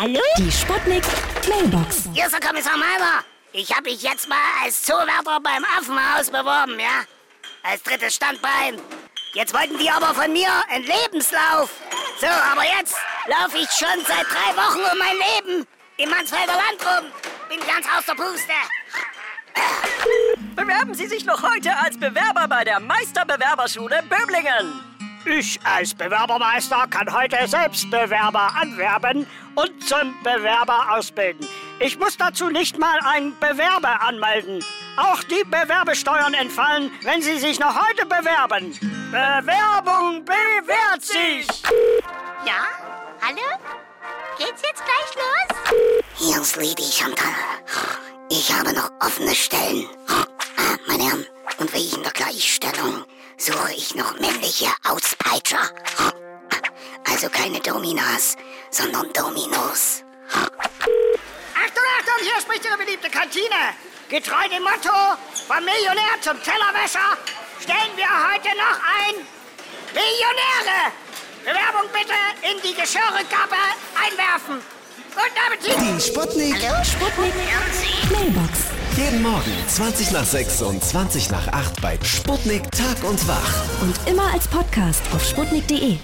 Hallo? Die Sputnik Mailbox. Hier ist der Kommissar Meiner. Ich habe mich jetzt mal als Zoowärter beim Affenhaus beworben, ja? Als drittes Standbein. Jetzt wollten die aber von mir einen Lebenslauf. So, aber jetzt laufe ich schon seit drei Wochen um mein Leben im Mansfelder Land rum. Bin ganz aus der Puste. Bewerben Sie sich noch heute als Bewerber bei der Meisterbewerberschule Böblingen. Ich als Bewerbermeister kann heute selbst Bewerber anwerben und zum Bewerber ausbilden. Ich muss dazu nicht mal einen Bewerber anmelden. Auch die Bewerbesteuern entfallen, wenn Sie sich noch heute bewerben. Bewerbung bewährt sich! Ja? Hallo? Geht's jetzt gleich los? Hier ist Lady Chantal. Ich habe noch offene Stellen. Ah, Meine Herren, und wegen der Gleichstellung suche ich noch männliche Auspeitscher. Also keine Dominas, sondern Dominos. Achtung, Achtung, hier spricht Ihre beliebte Kantine. Getreu dem Motto, vom Millionär zum Tellerwäscher, stellen wir heute noch ein Millionäre. Bewerbung bitte in die Geschirrrückgabe einwerfen. Guten Appetit! Die Sputnik. Sputnik Mailbox. Jeden Morgen 20 nach 6 und 20 nach 8 bei Sputnik Tag und Wach. Und immer als Podcast auf sputnik.de.